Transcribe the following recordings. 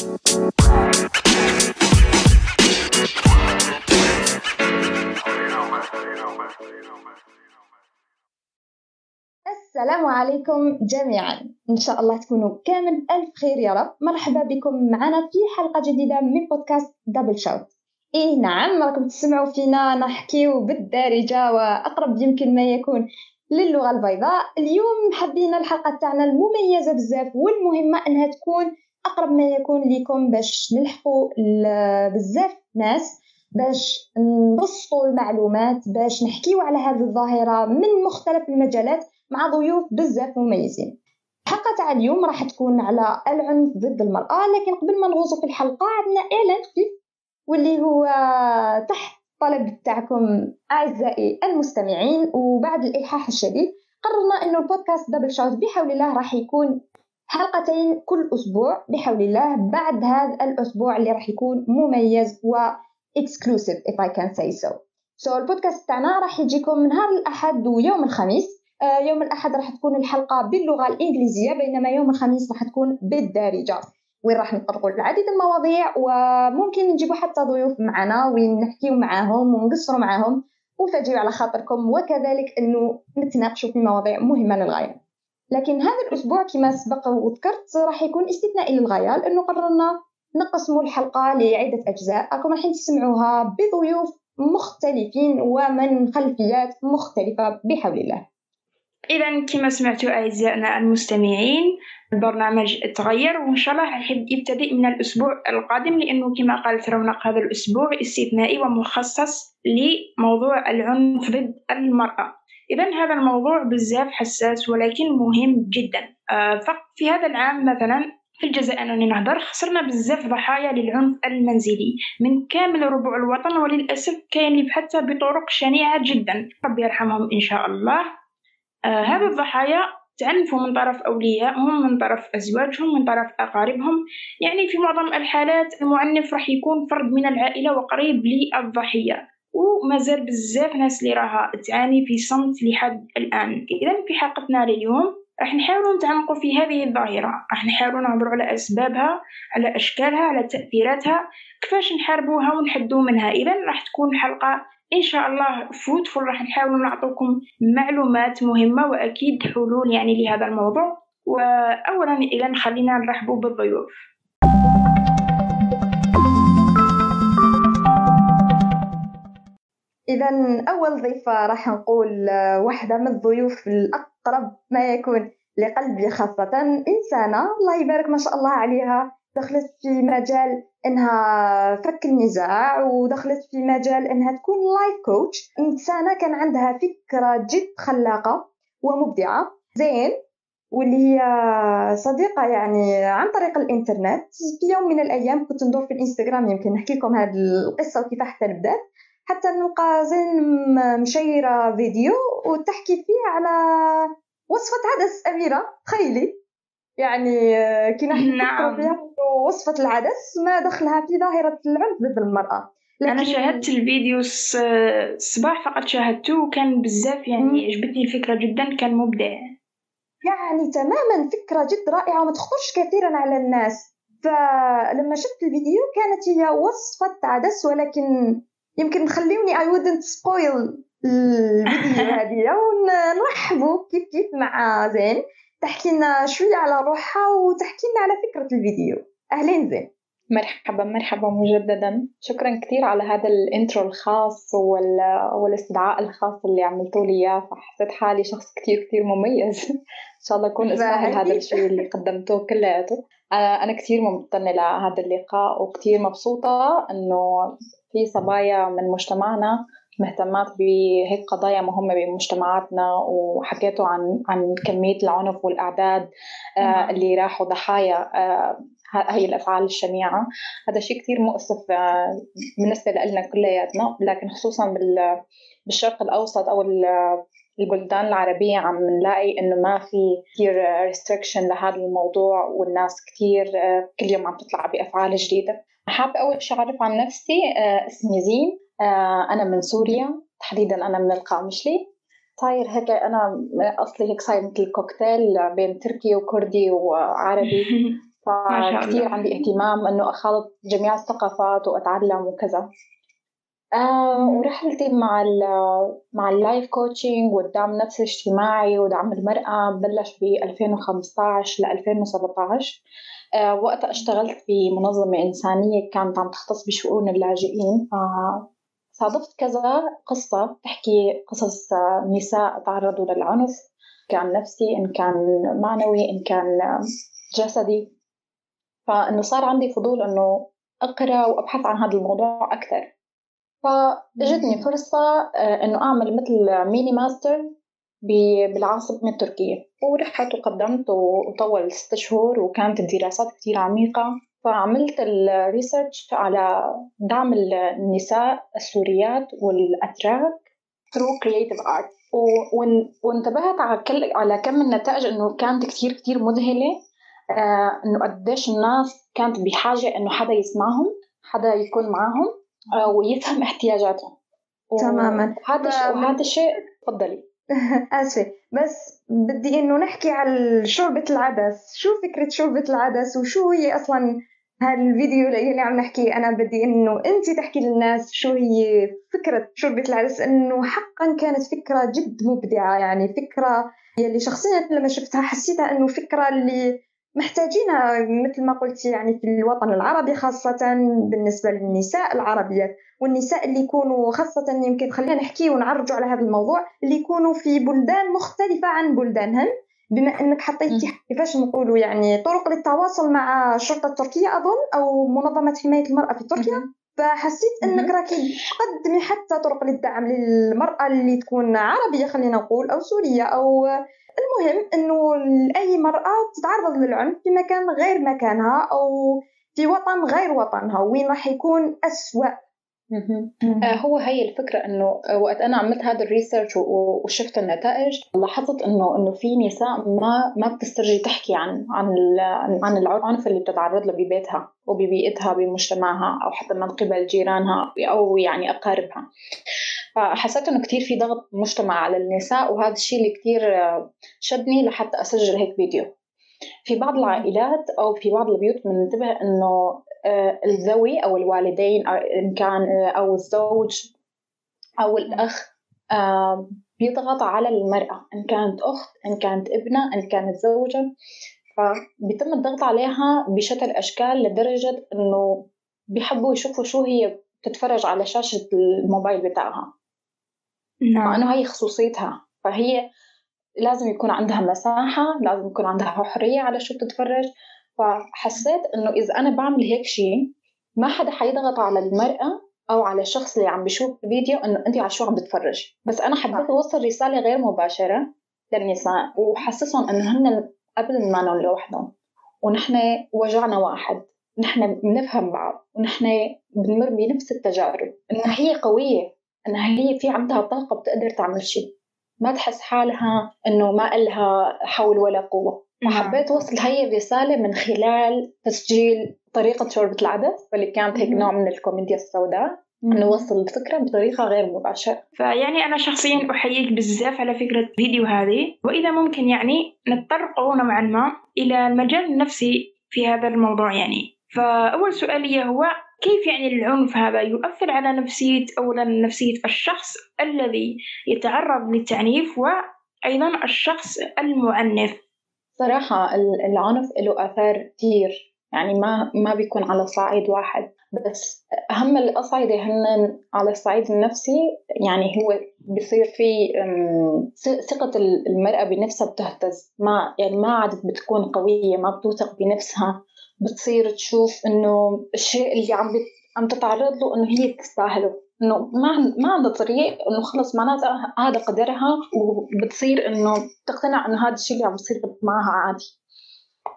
السلام عليكم جميعا. إن شاء الله تكونوا كامل ألف خير يا رب. مرحبا بكم معنا في حلقة جديدة من بودكاست دبل شوت إيه نعم راكم تسمعوا فينا نحكيو بالدارجة وأقرب يمكن ما يكون للغة البيضاء. اليوم حبينا الحلقة تاعنا المميزة بزاف والمهمة أنها تكون أقرب ما يكون لكم باش نلحقوا بزاف ناس باش نبسطوا المعلومات باش نحكيو على هذه الظاهرة من مختلف المجالات مع ضيوف بزاف مميزين. الحلقة تاع اليوم راح تكون على العنف ضد المرأة لكن قبل ما نغوصوا في الحلقة عندنا إعلان خفيف واللي هو تحت طلب تاعكم أعزائي المستمعين وبعد الإلحاح الشديد قررنا إنه البودكاست دبل شوت بحول الله راح يكون حلقتين كل أسبوع بحول الله. بعد هذا الأسبوع اللي راح يكون مميز و exclusive if I can say so. So البودكاست تاعنا راح يجيكم نهار الأحد ويوم الخميس. آه، يوم الأحد راح تكون الحلقة باللغة الإنجليزية بينما يوم الخميس راح تكون بالدارجة. وين راح نطرقوا العديد المواضيع؟ وممكن نجيبوا حتى ضيوف معنا وين نحكيو معاهم ونقصروا معاهم. ونفاجئوا على خاطركم. وكذلك إنه نتناقشوا في مواضيع مهمة للغاية. لكن هذا الأسبوع كما سبق وذكرت راح يكون استثنائي للغايه لأنه قررنا نقسم الحلقة لعدة أجزاء. راكم راح تسمعوها بضيوف مختلفين ومن خلفيات مختلفة بحول الله. إذا كما سمعتوا أعزائنا المستمعين البرنامج تغير وإن شاء الله راح يبتدئ من الأسبوع القادم لأنه كما قالت رونق هذا الأسبوع استثنائي ومخصص لموضوع العنف ضد المرأة. إذا هذا الموضوع بزاف حساس ولكن مهم جدا. آه، في هذا العام مثلا في الجزائر أنني نهضر خسرنا بزاف ضحايا للعنف المنزلي. من كامل ربوع الوطن وللأسف كاين حتى بطرق شنيعة جدا. ربي يرحمهم إن شاء الله. آه هذه الضحايا تعنفوا من طرف أوليائهم من طرف أزواجهم من طرف أقاربهم. يعني في معظم الحالات المعنف راح يكون فرد من العائلة وقريب للضحية. وما زال بزاف ناس اللي راها تعاني في صمت لحد الآن. إذا في حلقتنا لليوم راح نحاول نتعمقوا في هذه الظاهرة. راح نحاول نعبروا على أسبابها على أشكالها على تأثيراتها كيفاش نحاربوها ونحدو منها. إذا راح تكون حلقة إن شاء الله فروتفول راح نحاول نعطيكم معلومات مهمة وأكيد حلول يعني لهذا الموضوع. واولا اذا خلينا نرحبوا بالضيوف. إذا أول ضيفة راح نقول واحدة من الضيوف الأقرب ما يكون لقلبي خاصة إنسانة. الله يبارك ما شاء الله عليها. دخلت في مجال إنها فك النزاع ودخلت في مجال إنها تكون لايف كوتش إنسانة كان عندها فكرة جد خلاقة ومبدعة. زين. واللي هي صديقة يعني عن طريق الإنترنت. في يوم من الأيام كنت ندور في الإنستغرام يمكن نحكي لكم هذه القصة وكيف حتى بدات حتى نلقى زين مشيرة فيديو وتحكي فيه على وصفة عدس أميرة تخيلي. يعني كي نحن نعم. وصفة العدس ما دخلها في ظاهرة العنف ضد المرأة. لكن... أنا شاهدت الفيديو الصباح فقط شاهدته وكان بزاف يعني عجبتني الفكرة جدا كان مبدع. يعني تماما فكرة جد رائعة وما تخطرش كثيرا على الناس. فلما شفت الفيديو كانت هي وصفة عدس ولكن يمكن نخليوني I wouldn't spoil الفيديو هذه ونرحبوا كيف كيف مع زين. تحكي لنا شوية على روحها وتحكي لنا على فكرة الفيديو. أهلين زين. مرحبا مرحبا مجددا. شكرا كثير على هذا الإنترو الخاص والاستدعاء الخاص اللي عملتوا لي إياه. فحسيت حالي شخص كثير كثير مميز. إن شاء الله اكون استاهل هذا الشيء اللي قدمته كلياته. أنا كثير ممتنة لهذا اللقاء وكثير مبسوطة إنه في صبايا من مجتمعنا مهتمات بهيك قضايا مهمة بمجتمعاتنا وحكيتوا عن عن كمية العنف والأعداد آه. اللي راحوا ضحايا آه هي الأفعال الشنيعة هذا شيء كثير مؤسف آه بالنسبة لنا كلياتنا لكن خصوصا بالشرق الأوسط أو البلدان العربية عم نلاقي إنه ما في كثير ريستريكشن لهذا الموضوع والناس كثير كل يوم عم تطلع بأفعال جديدة حابة أول شيء أعرف عن نفسي آه، اسمي زين آه، أنا من سوريا تحديدا أنا من القامشلي صاير هيك أنا أصلي هيك صاير مثل كوكتيل بين تركي وكردي وعربي. فكثير عندي اهتمام إنه اخالط جميع الثقافات وأتعلم وكذا. آه ورحلتي مع ال مع ال life coaching والدعم النفسي الاجتماعي ودعم المرأة بلش ب 2015 ل 2017 آه وقتها اشتغلت في منظمة إنسانية كانت عم تختص بشؤون اللاجئين آه صادفت كذا قصة تحكي قصص نساء تعرضوا للعنف كان نفسي إن كان معنوي إن كان جسدي. فإنه صار عندي فضول إنه أقرأ وأبحث عن هذا الموضوع أكثر. فإجتني فرصة آه، إنه أعمل مثل mini master بالعاصمة التركية ورحت وقدمت وطول ست شهور وكانت الدراسات كتير عميقة. فعملت ال research على دعم النساء السوريات والأتراك through creative art وانتبهت على كل على كم النتائج إنه كانت كثير كثير مذهلة. آه إنه قديش الناس كانت بحاجة إنه حدا يسمعهم حدا يكون معهم آه ويفهم احتياجاتهم. تماما. هذا وهذا الشيء تفضلي. آسفة. بس بدي إنه نحكي على شوربة العدس. شو فكرة شوربة العدس؟ وشو هي أصلا هذا الفيديو اللي عم نحكي؟ أنا بدي إنه أنت تحكي للناس شو هي فكرة شوربة العدس. إنه حقا كانت فكرة جد مبدعة. يعني فكرة يلي شخصيا لما شفتها حسيتها إنه فكرة اللي محتاجينها مثل ما قلت يعني في الوطن العربي خاصة بالنسبة للنساء العربيات والنساء اللي يكونوا خاصة يمكن خلينا نحكي ونعرجوا على هذا الموضوع اللي يكونوا في بلدان مختلفة عن بلدانهن بما أنك حطيتي كيفاش نقولوا يعني طرق للتواصل مع الشرطة التركية أظن أو منظمة حماية المرأة في تركيا. فحسيت أنك راكي تقدمي حتى طرق للدعم للمرأة اللي تكون عربية خلينا نقول أو سورية. أو المهم إنه اي مرأة تتعرض للعنف في مكان غير مكانها أو في وطن غير وطنها. وين راح يكون أسوأ هو هي الفكرة إنه وقت أنا عملت هذا الريسيرش وشفت النتائج لاحظت إنه إنه في نساء ما ما بتسترجي تحكي عن عن عن العنف اللي بتتعرض له ببيتها وببيئتها بمجتمعها أو حتى من قبل جيرانها أو يعني أقاربها. فحسيت إنه كثير في ضغط مجتمع على النساء وهذا الشيء اللي كثير شدني لحتى أسجل هيك فيديو. في بعض العائلات أو في بعض البيوت بننتبه آه، الذوي أو الوالدين إن كان آه، أو الزوج أو الأخ بيضغط على المرأة. إن كانت أخت إن كانت ابنة إن كانت زوجة. فبيتم الضغط عليها بشتى الأشكال لدرجة إنه بيحبوا يشوفوا شو هي تتفرج على شاشة الموبايل بتاعها. نعم. مع إنه هي خصوصيتها. فهي لازم يكون عندها مساحة لازم يكون عندها حرية على شو بتتفرج. فحسيت إنه إذا أنا بعمل هيك شيء ما حدا حيضغط على المرأة أو على الشخص اللي عم بيشوف الفيديو إنه انت على شو عم بتفرج بس أنا حبيت أوصل رسالة غير مباشرة للنساء وحسسهم إنه هن قبل ما لوحدهم ونحن وجعنا واحد. نحن بنفهم بعض. ونحن بنمر بنفس التجارب. إنها هي قوية. إنها هي في عندها طاقة بتقدر تعمل شيء. ما تحس حالها إنه ما إلها حول ولا قوة. وحبيت أوصل هي الرسالة من خلال تسجيل طريقة شوربة العدس واللي كانت هيك نوع من الكوميديا السوداء نوصل الفكرة بطريقة غير مباشرة. فيعني أنا شخصيا أحييك بزاف على فكرة الفيديو هذه وإذا ممكن يعني نتطرق نوعا ما إلى المجال النفسي في هذا الموضوع يعني. فأول سؤال لي هو كيف يعني العنف هذا يؤثر على نفسية أولا نفسية الشخص الذي يتعرض للتعنيف وأيضا الشخص المعنف صراحة العنف له آثار كثير يعني ما ما بيكون على صعيد واحد. بس أهم الأصعدة هن على الصعيد النفسي يعني هو بصير في ثقة المرأة بنفسها بتهتز. ما يعني ما عادت بتكون قوية ما بتوثق بنفسها. بتصير تشوف إنه الشيء اللي عم عم تتعرض له إنه هي تستاهله. إنه ما ما عندها طريق إنه خلص معناتها هذا قدرها وبتصير إنه تقتنع إنه هذا الشيء اللي عم بيصير معها عادي.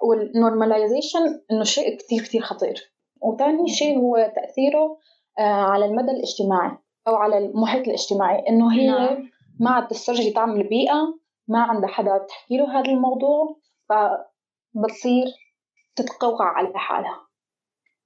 والنورماليزيشن إنه شيء كثير كثير خطير. وثاني شيء هو تأثيره آه، على المدى الاجتماعي أو على المحيط الاجتماعي. إنه هي نعم. ما عاد تسترجي تعمل بيئه ما عندها حدا تحكي له هذا الموضوع فبتصير تتقوقع على حالها.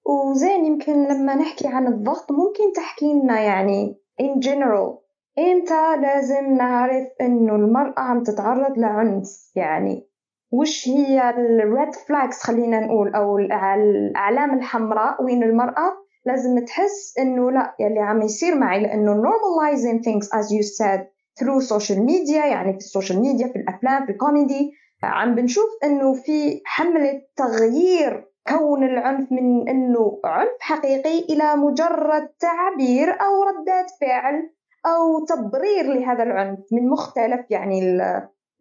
وزين يمكن لما نحكي عن الضغط ممكن تحكي لنا يعني in general إمتى لازم نعرف إنه المرأة عم تتعرض لعنف؟ يعني وش هي ال red flags خلينا نقول أو الأعلام الحمراء وين المرأة لازم تحس إنه لا يلي عم يصير معي لإنه normalizing things as you said through social media يعني في ال social media في الأفلام في الكوميدي عم بنشوف إنه في حملة تغيير كون العنف من إنه عنف حقيقي إلى مجرد تعبير أو ردات فعل أو تبرير لهذا العنف من مختلف يعني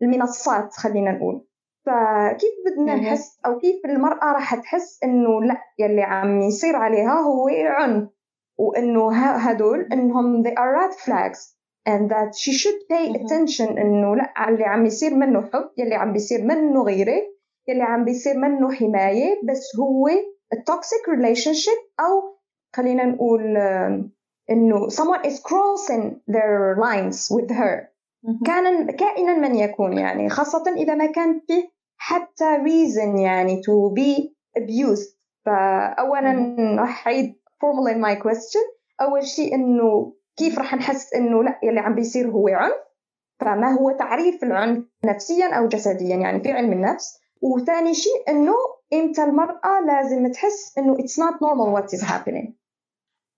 المنصات خلينا نقول. فكيف بدنا نحس أو كيف المرأة راح تحس إنه لا يلي عم يصير عليها هو عنف وإنه هدول إنهم they are red flags and that she should pay attention إنه لا اللي عم يصير منه حب يلي عم بيصير منه غيرة يلي عم بيصير منه حماية بس هو ال toxic relationship أو خلينا نقول إنه someone is crossing their lines with her. كان كائنا من يكون يعني خاصة إذا ما كان فيه حتى reason يعني to be abused. فأولا راح أعيد formulate my question. أول شيء إنه كيف راح نحس إنه لأ يلي عم بيصير هو عنف؟ فما هو تعريف العنف نفسيا أو جسديا يعني في علم النفس. وثاني شيء إنه إمتى المرأة لازم تحس إنه it's not normal what is happening.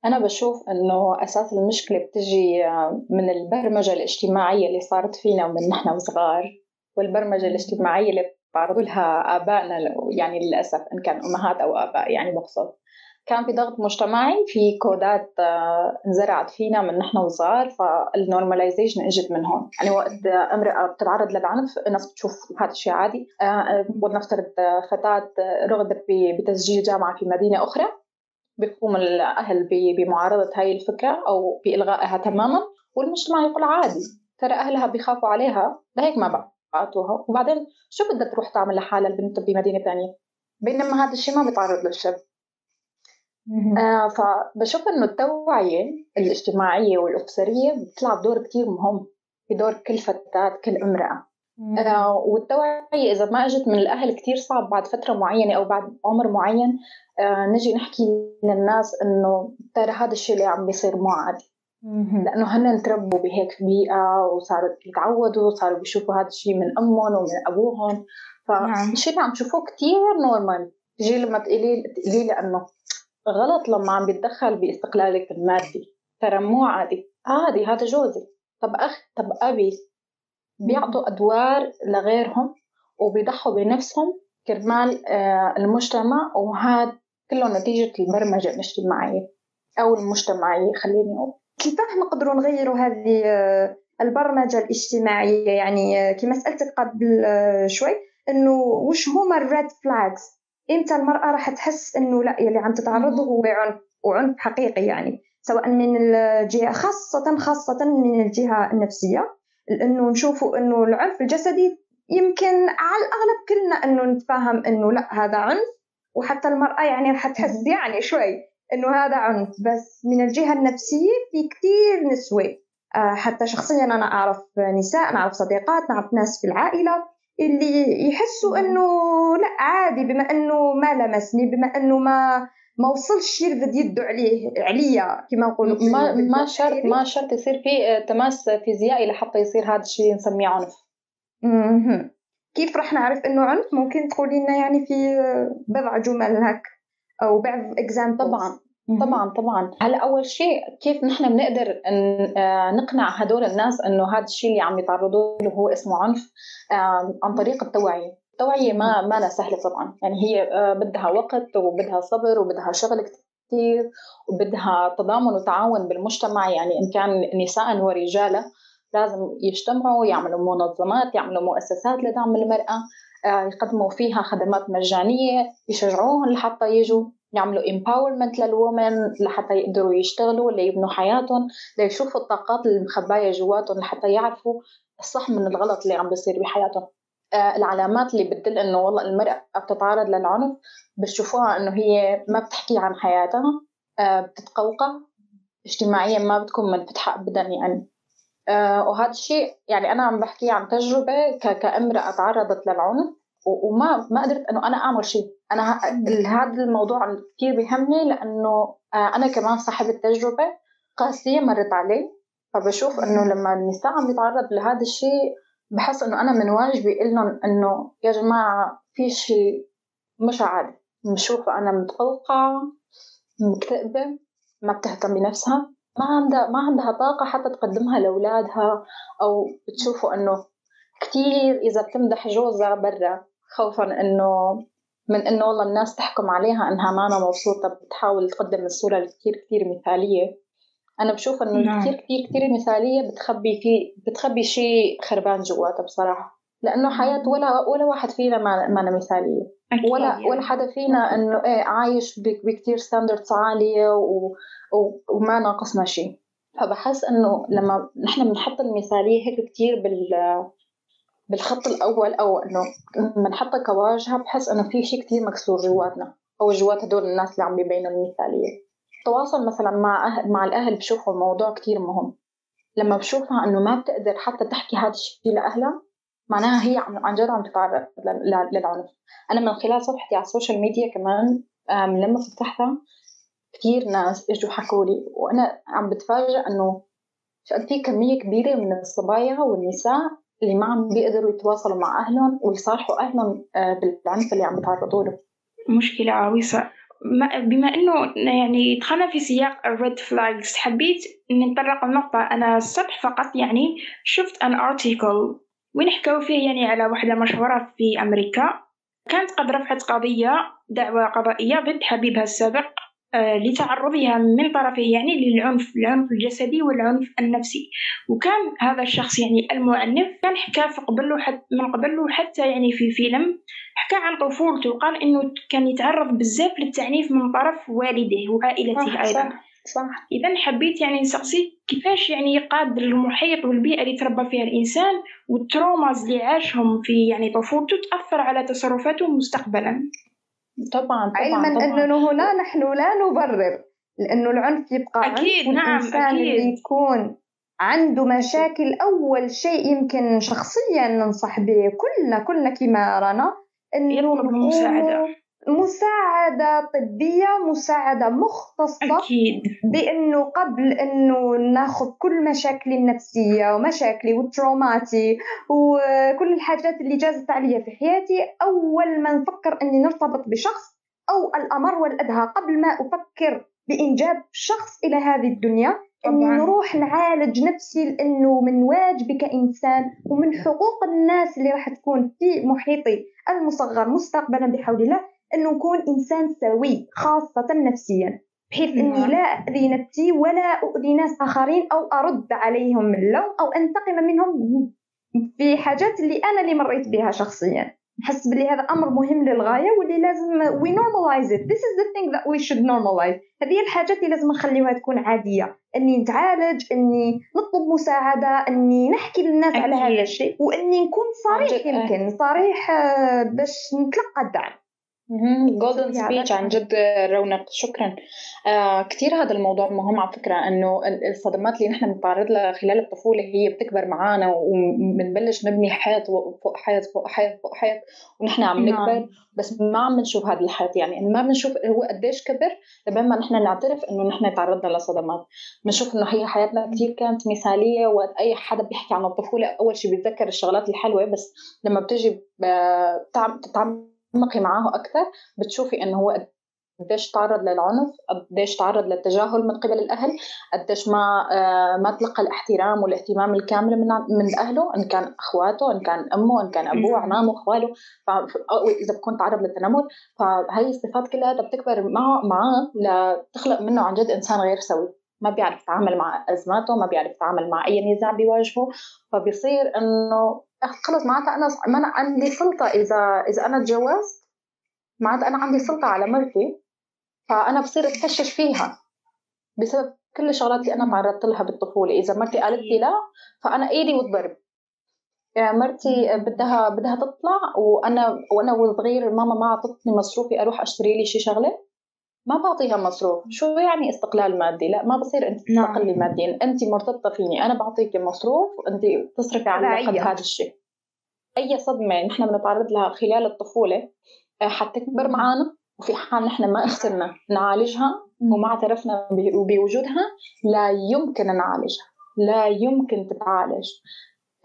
أنا بشوف إنه أساس المشكلة بتجي من البرمجة الاجتماعية اللي صارت فينا من نحن وصغار والبرمجة الاجتماعية اللي تعرضوا لها آبائنا يعني للأسف إن كان أمهات أو آباء يعني بقصد كان في ضغط مجتمعي في كودات آه، انزرعت فينا من نحن وصغار فالنورماليزيشن إجت من هون. يعني وقت امرأة بتتعرض للعنف الناس بتشوف هذا الشيء عادي. آه، آه، ولنفترض فتاة رغبت بتسجيل جامعة في مدينة أخرى. بيقوم الأهل بمعارضة هاي الفكرة أو بإلغائها تماما والمجتمع يقول عادي. ترى أهلها بيخافوا عليها لهيك ما بعتوها وبعدين شو بدها تروح تعمل لحالها البنت بمدينة ثانية بينما هذا الشيء ما بيتعرض للشاب آه فبشوف إنه التوعية الاجتماعية والأسرية بتلعب دور كتير مهم في دور كل فتاة كل امرأة. آه والتوعية إذا ما إجت من الأهل كتير صعب بعد فترة معينة أو بعد عمر معين آه نجي نحكي للناس إنه ترى هذا الشيء اللي عم بيصير مو عادي. لأنه هن تربوا بهيك بيئة وصاروا يتعودوا صاروا بيشوفوا هذا الشيء من أمهم ومن أبوهم. فالشيء اللي عم تشوفوه كتير نورمال تجي لما تقولي لي إنه غلط لما عم بيتدخل باستقلالك المادي. ترى مو عادي. عادي هذا جوزي. طب أخ طب أبي بيعطوا أدوار لغيرهم وبيضحوا بنفسهم كرمال آه، المجتمع وهذا كله نتيجة البرمجة الاجتماعية أو المجتمعية خليني أقول. كيف نقدروا نغيروا هذه آه، البرمجة الاجتماعية؟ يعني آه، كما سألتك قبل شوي إنه وش هما الريد فلاجز إمتى المرأة راح تحس إنه لا يلي عم تتعرض هو عنف وعنف حقيقي يعني سواء من الجهة خاصة خاصة من الجهة النفسية لإنه نشوفوا إنه العنف الجسدي يمكن على الأغلب كلنا إنه نتفاهم إنه لا هذا عنف وحتى المرأة يعني رح تحس يعني شوي إنه هذا عنف. بس من الجهة النفسية في كثير نسوة. آه، حتى شخصيا أنا أعرف نساء نعرف صديقات نعرف ناس في العائلة. اللي يحسوا إنه لا عادي بما إنه ما لمسني بما إنه ما ما وصلش يرفد يده عليه عليا كما نقولوا ما ما شرط ما شرط يصير في آه، تماس فيزيائي لحتى يصير هذا الشيء نسميه عنف. كيف رح نعرف إنه عنف؟ ممكن تقولي لنا يعني في بضع جمل هك أو بعض اكزامبل طبعا. طبعا طبعا. هلا أول شيء كيف نحن بنقدر آه، نقنع هدول الناس إنه هذا الشيء اللي عم يتعرضوا له هو اسمه عنف عن طريق التوعية. التوعية ما ما لا سهلة طبعا. يعني هي آه، بدها وقت وبدها صبر وبدها شغل كثير وبدها تضامن وتعاون بالمجتمع. يعني إن كان نساء ورجالا لازم يجتمعوا يعملوا منظمات يعملوا مؤسسات لدعم المرأة آه، يقدموا فيها خدمات مجانية يشجعوهم لحتى يجوا. يعملوا empowerment للومن لحتى يقدروا يشتغلوا ليبنوا حياتهم ليشوفوا الطاقات المخباية جواتهم لحتى يعرفوا الصح من الغلط اللي عم بيصير بحياتهم. آه، العلامات اللي بتدل إنه والله المرأة بتتعرض للعنف بتشوفوها إنه هي ما بتحكي عن حياتها آه، بتتقوقع اجتماعيا ما بتكون منفتحة ابدا يعني. آه، وهذا الشيء يعني أنا عم بحكي عن تجربة كأمرأة تعرضت للعنف وما ما قدرت إنه أنا أعمل شيء أنا هذا الموضوع كثير بيهمني لأنه أنا كمان صاحبة تجربة قاسية مرت علي فبشوف إنه لما النساء عم يتعرض لهذا الشيء بحس إنه أنا من واجبي إلهم إنه يا جماعة في شيء مش عادي. بشوفها أنا متفوقة مكتئبة ما بتهتم بنفسها ما عندها ما عندها طاقة حتى تقدمها لأولادها أو بتشوفوا إنه كتير إذا بتمدح جوزها برا خوفا إنه من إنه والله الناس تحكم عليها إنها ما مبسوطة بتحاول تقدم الصورة الكتير كتير مثالية. أنا بشوف إنه نعم. كتير كتير كتير مثالية بتخبي في بتخبي شيء خربان جواتها بصراحة. لأنه حياة ولا ولا واحد فينا ما ما مثالية. أكيد ولا يعني. ولا حدا فينا إنه إيه عايش بكتير ستاندردز عالية و وما ناقصنا شيء. فبحس إنه لما نحن بنحط المثالية هيك كثير بال بالخط الأول أو إنه بنحطها كواجهة بحس إنه في شيء كثير مكسور جواتنا أو جوات هدول الناس اللي عم بيبينوا المثالية. التواصل مثلا مع أهل مع الأهل بشوفه موضوع كثير مهم. لما بشوفها إنه ما بتقدر حتى تحكي هذا الشيء لأهلها معناها هي عن جد عم تتعرض للعنف. أنا من خلال صفحتي على ال social media كمان لما فتحتها كثير ناس إجوا حكوا لي وأنا عم بتفاجئ إنه في كمية كبيرة من الصبايا والنساء اللي ما عم بيقدروا يتواصلوا مع أهلهم ويصارحوا أهلهم آه، بالعنف اللي عم بيتعرضوا له مشكلة عويصة. بما إنه يعني دخلنا في سياق الريد فلاجز حبيت نتطرق لنقطة أنا الصبح فقط يعني شفت أن أرتيكل وين فيه يعني على واحدة مشهورة في أمريكا. كانت قد رفعت قضية دعوة قضائية ضد حبيبها السابق. لتعرضها من طرفه يعني للعنف العنف الجسدي والعنف النفسي وكان هذا الشخص يعني المعنف كان حكى في قبله حتى من قبله حتى يعني في فيلم حكى عن طفولته وقال إنه كان يتعرض بزاف للتعنيف من طرف والده وعائلته أيضا صح. صح. اذا حبيت يعني نسقسيك كيفاش يعني يقاد المحيط والبيئة اللي تربى فيها الإنسان والتروماز اللي عاشهم في يعني طفولته تأثر على تصرفاته مستقبلا طبعا طبعا علما طبعا. أنه هنا نحن لا نبرر لأنه العنف يبقى أكيد عنف نعم والإنسان أكيد. اللي يكون عنده مشاكل أول شيء يمكن شخصيا ننصح به كلنا كلنا كما رأنا إنه يطلب المساعدة مساعدة طبية مساعدة مختصة أكيد. بأنه قبل أنه ناخذ كل مشاكلي النفسية ومشاكلي وتروماتي وكل الحاجات اللي جازت علي في حياتي أول ما نفكر أني نرتبط بشخص أو الأمر والأدهى قبل ما أفكر بإنجاب شخص إلى هذه الدنيا أني نروح نعالج نفسي لأنه من واجبي كإنسان ومن حقوق الناس اللي راح تكون في محيطي المصغر مستقبلا بحول الله. انه نكون إنسان سوي خاصة نفسيا بحيث أني نعم. لا اذي نفسي ولا أؤذي ناس آخرين أو أرد عليهم اللوم أو أنتقم منهم في حاجات اللي أنا اللي مريت بها شخصيا. نحس بلي هذا أمر مهم للغاية واللي لازم we normalize it. This is the thing that we should normalize. هذه الحاجات اللي لازم نخليوها تكون عادية. أني نتعالج أني نطلب مساعدة أني نحكي للناس أكيد. على هذا الشيء وأني نكون صريح يمكن صريح آه، باش نتلقى الدعم. golden speech عن جد رونق. شكرا. آه كثير هذا الموضوع مهم على فكرة إنه الصدمات اللي نحن بنتعرض لها خلال الطفولة هي بتكبر معنا وبنبلش نبني حيط فوق حيط فوق حيط فوق حيط ونحن عم نكبر نعم. بس ما عم نشوف هذا الحيط. يعني ما بنشوف هو قديش كبر لبين ما نحن نعترف إنه نحن تعرضنا لصدمات. بنشوف إنه هي حياتنا كثير كانت مثالية وقت أي حدا بيحكي عن الطفولة أول شيء بيتذكر الشغلات الحلوة بس لما بتجي تتعامل تتعمقي معاه أكثر بتشوفي إنه هو قديش تعرض للعنف قديش تعرض للتجاهل من قبل الأهل قديش ما آه، ما تلقى الاحترام والاهتمام الكامل من من أهله إن كان أخواته إن كان أمه إن كان أبوه عمامه خواله أو إذا بكون تعرض للتنمر فهي الصفات كلها بتكبر معه معاه لتخلق منه عن جد إنسان غير سوي. ما بيعرف يتعامل مع أزماته ما بيعرف يتعامل مع أي نزاع بيواجهه. فبيصير إنه خلص معناتها أنا ما أنا عندي سلطة اذا إذا أنا تجوزت معناتها أنا عندي سلطة على مرتي فأنا بصير اتكشش فيها بسبب كل الشغلات اللي أنا تعرضت لها بالطفولة. إذا مرتي قالت لي لا فأنا إيدي والضرب يعني مرتي بدها بدها تطلع وأنا وأنا وصغير ماما ما أعطتني مصروفي أروح أشتري لي شي شغلة. ما بعطيها مصروف. شو يعني استقلال مادي؟ لا ما بصير أنت نعم. تستقلي نعم. ماديا. أنت مرتبطة فيني. أنا بعطيك مصروف وأنت تصرفي على قد هذا الشيء. أي صدمة نحن بنتعرض لها خلال الطفولة آه، حتكبر معنا وفي حال نحن ما اخترنا نعالجها وما اعترفنا بوجودها لا يمكن نعالجها. لا يمكن تتعالج.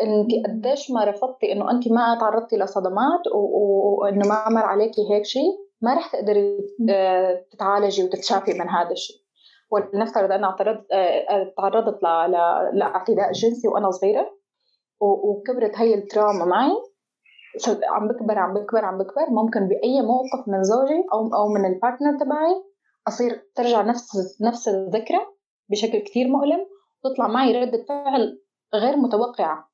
انت قديش ما رفضتي إنه أنت ما تعرضتي لصدمات وإنه ما مر عليكي هيك شيء؟ ما رح تقدري آه، تتعالجي وتتشافي من هذا الشيء. ولنفترض أنا تعرضت آه، تعرضت لاعتداء جنسي وأنا صغيرة وكبرت هي التراما معي. عم بكبر عم بكبر عم بكبر. ممكن بأي موقف من زوجي أو أو من البارتنر تبعي أصير ترجع نفس نفس الذكرى بشكل كثير مؤلم تطلع معي ردة فعل غير متوقعة.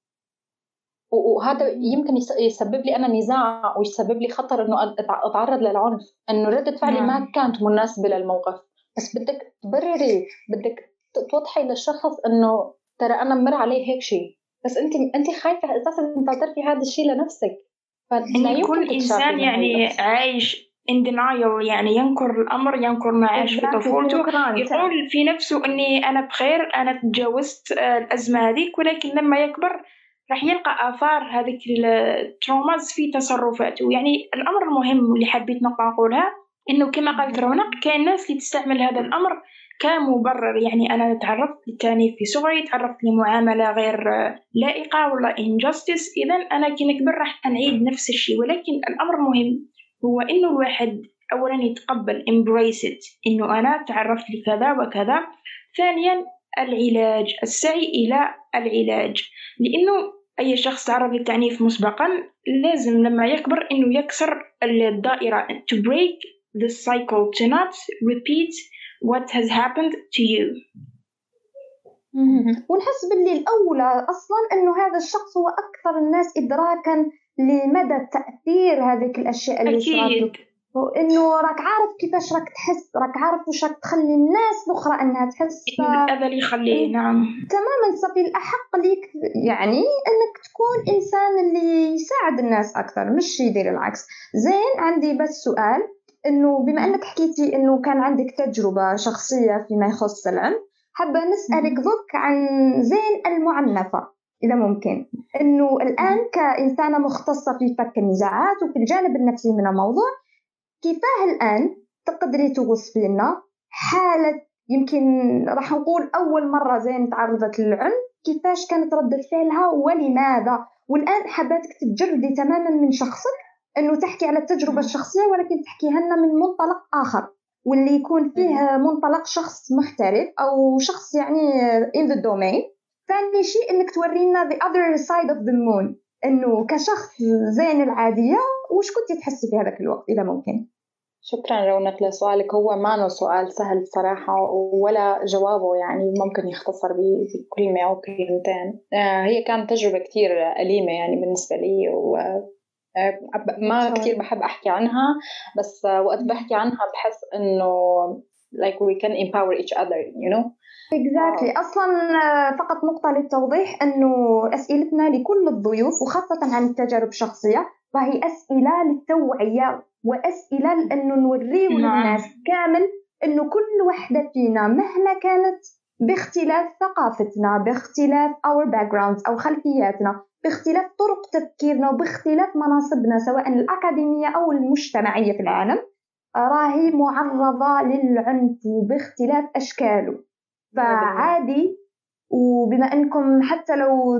وهذا يمكن يسبب لي أنا نزاع ويسبب لي خطر إنه أتعرض للعنف. إنه ردة فعلي ما نعم. كانت مناسبة للموقف. بس بدك تبرري بدك توضحي للشخص إنه ترى أنا مر عليه هيك شيء. بس أنت أنت خايفة أساسا تعترفي هذا الشيء لنفسك. فلا يكون إنسان يعني عايش denial يعني ينكر الأمر ينكر ما عاش في طفولته. يقول في نفسه أني أنا بخير أنا تجاوزت آه، الأزمة هذيك ولكن لما يكبر راح يلقى آثار هذيك التروماز في تصرفاته. يعني الأمر المهم اللي حبيت نقولها إنه كما قالت رونق كاين ناس اللي تستعمل هذا الأمر كمبرر. يعني أنا تعرضت للتانيث في صغري تعرضت لمعاملة غير لائقة ولا injustice. إذا أنا كي نكبر راح نعيد نفس الشيء. ولكن الأمر المهم هو إنه الواحد أولا يتقبل embrace it. إنه أنا تعرضت لكذا وكذا. ثانيا العلاج السعي إلى العلاج. لأنه أي شخص تعرض للتعنيف مسبقا لازم لما يكبر إنه يكسر الدائرة. To break the cycle to not repeat what has happened to you. ونحس باللي الأولى أصلا أنه هذا الشخص هو أكثر الناس إدراكا لمدى تأثير هذيك الأشياء اللي صارت. وإنه راك عارف كيفاش راك تحس راك عارف واش راك تخلي الناس الأخرى إنها تحس. هذا اللي يخليه نعم. تماما صافي الأحق ليك يعني إنك تكون إنسان اللي يساعد الناس أكثر مش يدير العكس. زين عندي بس سؤال إنه بما إنك حكيتي إنه كان عندك تجربة شخصية فيما يخص العلم حابة نسألك ضك عن زين المعنفة إذا ممكن. إنه الآن كإنسانة مختصة في فك النزاعات وفي الجانب النفسي من الموضوع كيفاه الآن تقدري توصفي لنا حالة يمكن راح نقول أول مرة زين تعرضت للعنف كيفاش كانت ردة فعلها ولماذا؟ والآن حباتك تتجردي تماما من شخصك إنه تحكي على التجربة الشخصية ولكن تحكيها لنا من منطلق آخر واللي يكون فيه منطلق شخص محترف أو شخص يعني in the domain. ثاني شيء إنك تورينا the other side of the moon إنه كشخص زين العادية وش كنت تحسي في هذاك الوقت إذا ممكن؟ شكرا رونق لسؤالك. هو ما سؤال سهل صراحة ولا جوابه يعني ممكن يختصر بكلمة أو كلمتين آه، هي كانت تجربة كتير أليمة يعني بالنسبة لي و ما كثير بحب أحكي عنها بس وقت بحكي عنها بحس إنه like we can empower each other you know. Exactly. آه. أصلا فقط نقطة للتوضيح إنه أسئلتنا لكل الضيوف وخاصة عن التجارب الشخصية فهي أسئلة للتوعية وأسئلة لأنه نوريه نعم. للناس كامل إنه كل وحدة فينا مهما كانت باختلاف ثقافتنا باختلاف our backgrounds أو خلفياتنا باختلاف طرق تفكيرنا وباختلاف مناصبنا سواء الأكاديمية أو المجتمعية في العالم راهي معرضة للعنف باختلاف أشكاله فعادي وبما إنكم حتى لو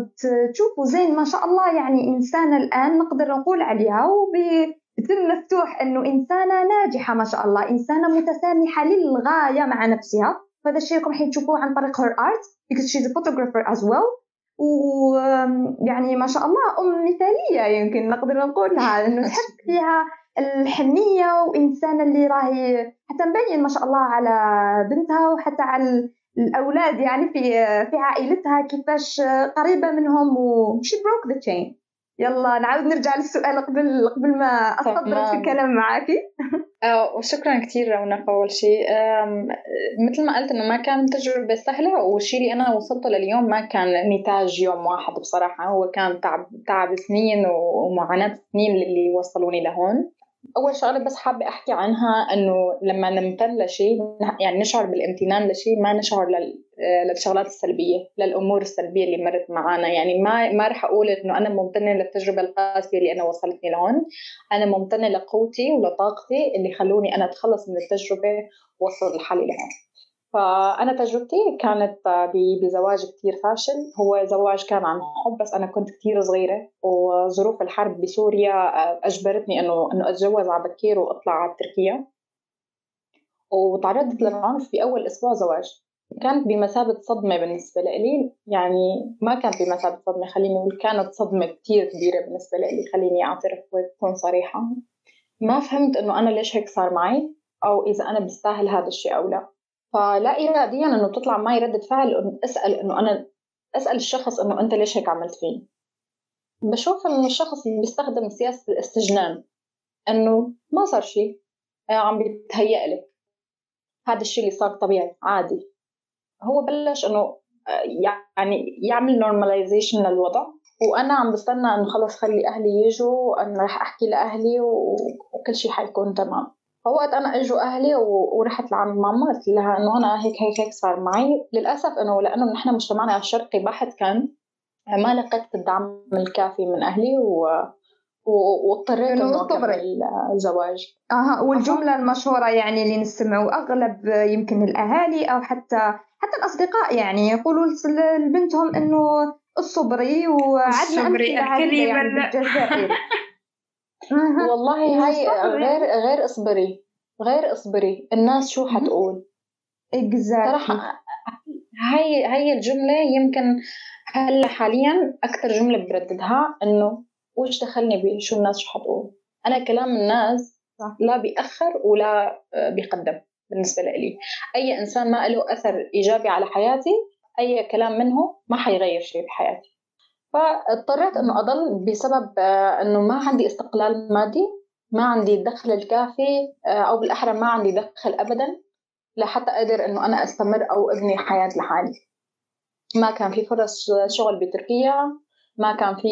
تشوفوا زين ما شاء الله يعني إنسانة الآن نقدر نقول عليها وبتم مفتوح إنه إنسانة ناجحة ما شاء الله إنسانة متسامحة للغاية مع نفسها. فهذا الشيء راكم حتشوفوه عن طريق her art because she's a photographer as well. ويعني ما شاء الله أم مثالية يمكن نقدر نقولها لأنه تحس فيها الحنية وإنسانة اللي راهي حتى مبين ما شاء الله على بنتها وحتى على الأولاد يعني في في عائلتها كيفاش قريبة منهم و she broke the chain. يلا نعاود نرجع للسؤال قبل قبل ما استطرد في الكلام معاكي. آه، وشكرا كثير رونق أول شيء. مثل ما قلت إنه ما كانت تجربة سهلة والشيء اللي أنا وصلته لليوم ما كان نتاج يوم واحد بصراحة. هو كان تعب تعب سنين ومعاناة سنين اللي وصلوني لهون. أول شغلة بس حابة أحكي عنها إنه لما نمتن لشيء يعني نشعر بالامتنان لشيء ما نشعر للشغلات السلبية للأمور السلبية اللي مرت معنا يعني ما ما رح أقول إنه أنا ممتنة للتجربة القاسية اللي أنا وصلتني لهون. أنا ممتنة لقوتي ولطاقتي اللي خلوني أنا أتخلص من التجربة ووصل لحالي لهون. فأنا تجربتي كانت بزواج كتير فاشل. هو زواج كان عن حب بس أنا كنت كتير صغيرة وظروف الحرب بسوريا أجبرتني إنه إنه أتجوز على بكير وأطلع على تركيا. وتعرضت للعنف بأول أسبوع زواج. كانت بمثابة صدمة بالنسبة لي يعني ما كانت بمثابة صدمة خليني أقول كانت صدمة كتير كبيرة بالنسبة لي خليني أعترف وأكون صريحة. ما فهمت إنه أنا ليش هيك صار معي أو إذا أنا بستاهل هذا الشيء أو لا. فلا إراديا إنه تطلع معي ردة فعل إنه أسأل إنه أنا أسأل الشخص إنه أنت ليش هيك عملت فيني. بشوف إنه الشخص بيستخدم سياسة الاستجنان إنه ما صار شيء عم بيتهيأ لك. هذا الشيء اللي صار طبيعي عادي. هو بلش إنه يعني يعمل نورماليزيشن للوضع. وأنا عم بستنى إنه خلص خلي أهلي يجوا أنا رح أحكي لأهلي وكل شيء حيكون تمام. فوقت أنا إجوا أهلي ورحت لعند ماما قلت لها إنه أنا هيك هيك هيك صار معي. للأسف إنه لأنه نحن مجتمعنا الشرقي بحت كان ما لقيت الدعم الكافي من أهلي و واضطريت إنه أكمل الزواج. أها والجملة المشهورة يعني اللي نسمعوا أغلب يمكن الأهالي أو حتى حتى الأصدقاء يعني يقولوا لبنتهم إنه الصبري وعدنا الصبري الكلمة يعني بالجزائر. والله هاي غير غير اصبري. غير اصبري. الناس شو حتقول؟ صراحة هاي هاي الجملة يمكن هلا حاليا أكثر جملة برددها إنه وش دخلني بشو الناس شو حتقول؟ أنا كلام الناس لا بيأخر ولا بيقدم بالنسبة لي. أي إنسان ما له أثر إيجابي على حياتي أي كلام منه ما حيغير شيء بحياتي. فاضطريت إنه أضل بسبب إنه ما عندي استقلال مادي ما عندي الدخل الكافي أو بالأحرى ما عندي دخل ابدا لحتى أقدر إنه أنا أستمر أو أبني حياة لحالي. ما كان في فرص شغل بتركيا ما كان في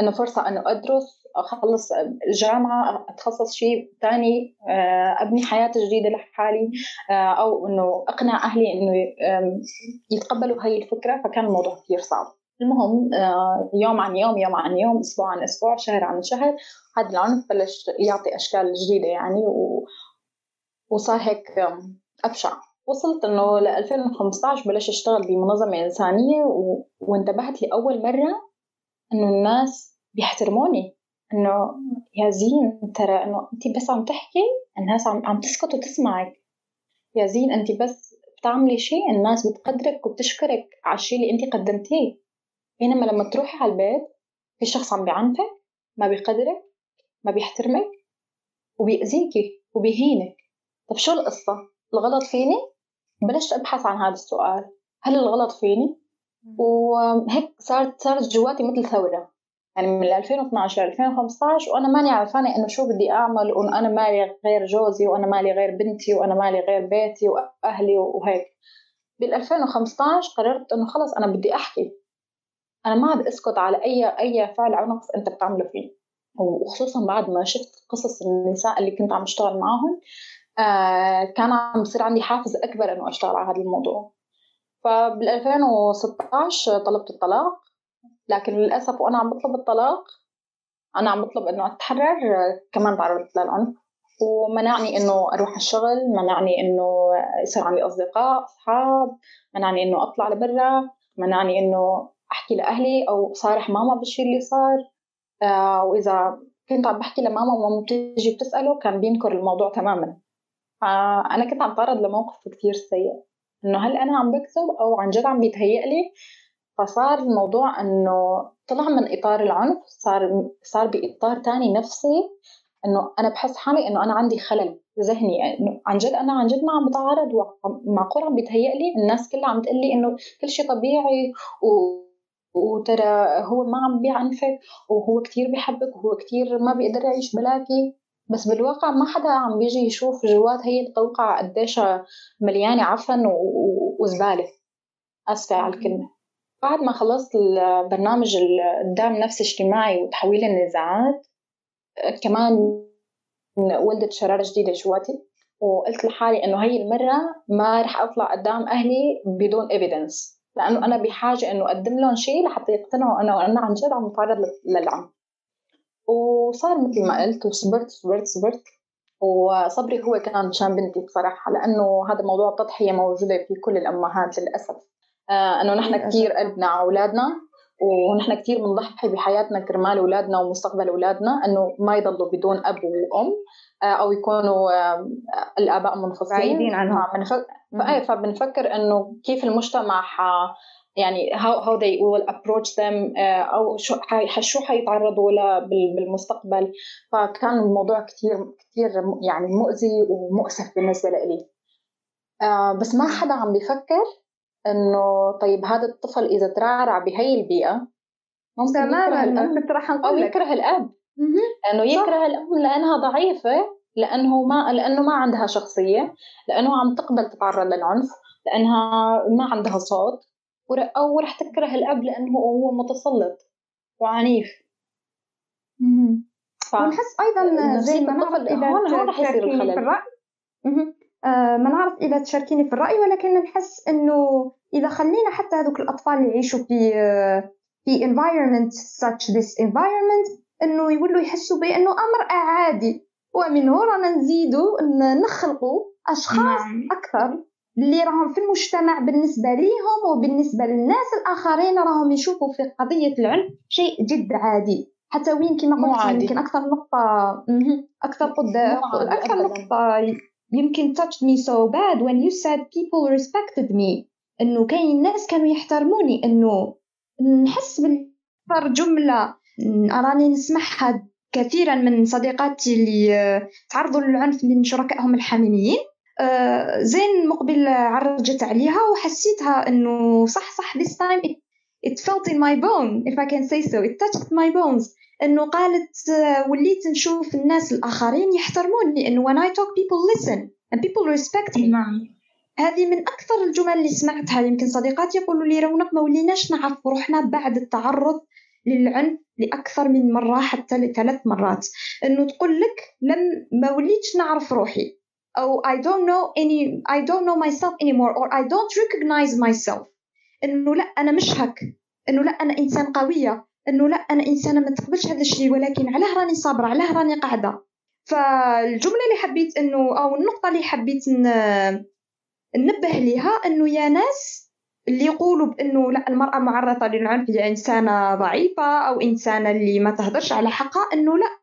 إنه فرصة إنه أدرس أخلص الجامعة أتخصص شيء ثاني آه، أبني حياة جديدة لحالي آه، أو إنه أقنع أهلي إنه يتقبلوا هاي الفكرة. فكان الموضوع كثير صعب. المهم آه، يوم عن يوم يوم عن يوم أسبوع عن أسبوع شهر عن شهر هذا العنف بلش يعطي أشكال جديدة يعني و... وصار هيك أبشع. وصلت إنه ل 2015 بلش أشتغل بمنظمة إنسانية و... وانتبهت لأول مرة إنه الناس بيحترموني. إنه يا زين ترى إنه انت بس عم تحكي الناس عم عم تسكت وتسمعك. يا زين انت بس بتعملي شيء الناس بتقدرك وبتشكرك على الشيء اللي انت قدمتيه. بينما لما تروحي على البيت في شخص عم بيعنفك ما بيقدرك ما بيحترمك وبيأذيكي وبيهينك طب شو القصة؟ الغلط فيني؟ بلشت أبحث عن هذا السؤال هل الغلط فيني؟ وهيك صارت صارت جواتي مثل ثورة يعني من 2012 ل 2015 وأنا ماني عارفانه إنه شو بدي أعمل وانه أنا مالي غير جوزي وأنا مالي غير بنتي وأنا مالي غير بيتي وأهلي وهيك بال 2015 قررت إنه خلص أنا بدي أحكي أنا ما عاد أسكت على أي أي فعل عنف أنت بتعمله فيه. وخصوصا بعد ما شفت قصص النساء اللي كنت عم أشتغل معاهم آه كان عم بصير عندي حافز أكبر إنه أشتغل على هذا الموضوع. فبال 2016 طلبت الطلاق لكن للأسف وأنا عم بطلب الطلاق أنا عم بطلب إنه أتحرر كمان تعرضت للعنف. ومنعني إنه أروح الشغل منعني إنه يصير عندي أصدقاء أصحاب منعني إنه أطلع لبرا منعني إنه أحكي لأهلي أو صارح ماما بالشيء اللي صار. آه وإذا كنت عم بحكي لماما وماما بتيجي بتسأله كان بينكر الموضوع تماما. آه أنا كنت عم تعرض لموقف كتير سيء. إنه هل أنا عم بكذب أو عن جد عم بيتهيأ لي؟ فصار الموضوع إنه طلع من إطار العنف صار صار بإطار تاني نفسي. إنه أنا بحس حالي إنه أنا عندي خلل ذهني. إنه عن جد أنا عن جد ما عم بتعارض ومعقول عم بيتهيأ لي؟ الناس كلها عم تقول لي إنه كل شيء طبيعي و وترى هو ما عم بيعنفك وهو كتير بحبك وهو كتير ما بيقدر يعيش بلاكي بس بالواقع ما حدا عم بيجي يشوف جوات هي القوقعة قديش مليانة عفن وزبالة. آسفة على الكلمة. بعد ما خلصت البرنامج الدعم النفسي الاجتماعي وتحويل النزاعات كمان ولدت شرارة جديدة جواتي وقلت لحالي إنه هي المرة ما رح أطلع قدام أهلي بدون evidence لأنه أنا بحاجة إنه أقدم لهم شيء لحتى يقتنعوا إنه أنا عن جد عم اتعرض للعنف وصار مثل ما قلت وصبرت صبرت صبرت. وصبري هو كان مشان بنتي بصراحة لأنه هذا موضوع التضحية موجودة في كل الأمهات للأسف. آه أنه نحن كثير قلبنا على أولادنا. ونحن كثير بنضحي بحياتنا كرمال أولادنا ومستقبل أولادنا أنه ما يضلوا بدون أب وأم آه أو يكونوا آه الآباء منفصلين. بعيدين عنهم. فبنفكر أنه كيف المجتمع يعني how how they will approach them uh, أو شو شو حيتعرضوا له بالمستقبل. فكان الموضوع كثير كثير يعني مؤذي ومؤسف بالنسبة لي بس ما حدا عم بيفكر إنه طيب هذا الطفل إذا ترعرع بهي البيئة ممكن تماما كنت راح أو يكره الأب. إنه يكره الام لأنها ضعيفة لأنه ما لأنه ما عندها شخصية لأنه عم تقبل تتعرض للعنف لأنها ما عندها صوت أو رح تكره الأب لأنه هو متسلط وعنيف. ونحس أيضا زي ما نعرف إذا هون رح يصير الخلل. في ما نعرف إذا تشاركيني في الرأي ولكن نحس إنه إذا خلينا حتى هذوك الأطفال اللي يعيشوا في في environment such this environment إنه يولوا يحسوا بأنه أمر عادي. ومن هنا رانا نزيدوا نخلقوا أشخاص نعم. أكثر اللي راهم في المجتمع بالنسبة ليهم وبالنسبة للناس الآخرين راهم يشوفوا في قضية العنف شيء جد عادي. حتى وين كما قلت يمكن أكثر نقطة أكثر قد أكثر نقطة يمكن touched me so bad when you said people respected me. إنه كاين ناس كانوا يحترموني. إنه نحس بالأكثر جملة. أراني نسمعها كثيرا من صديقاتي اللي تعرضوا للعنف من شركائهم الحميميين آه، زين مقبل عرجت عليها وحسيتها إنه صح صح this time it, it felt in my bone if I can say so. It touched my bones. إنه قالت آه، وليت نشوف الناس الآخرين يحترموني. إنه when I talk people listen and people respect me. نعم. هذه من أكثر الجمل اللي سمعتها. يمكن صديقاتي يقولوا لي رونق ما وليناش نعرف روحنا بعد التعرض للعنف لأكثر من مرة حتى لثلاث مرات. إنه تقول لك لم ما وليتش نعرف روحي. أو I don't know any I don't know myself anymore. Or I don't recognize myself. إنه لا أنا مش هك. إنه لا أنا إنسان قوية. إنه لا أنا إنسانة ما تقبلش هذا الشيء ولكن علاه راني صابرة علاه راني قاعدة. فالجملة اللي حبيت إنه أو النقطة اللي حبيت ننبه ليها إنه يا ناس اللي يقولوا بإنه لا المرأة معرضة للعنف هي إنسانة ضعيفة أو إنسانة اللي ما تهدرش على حقها إنه لا.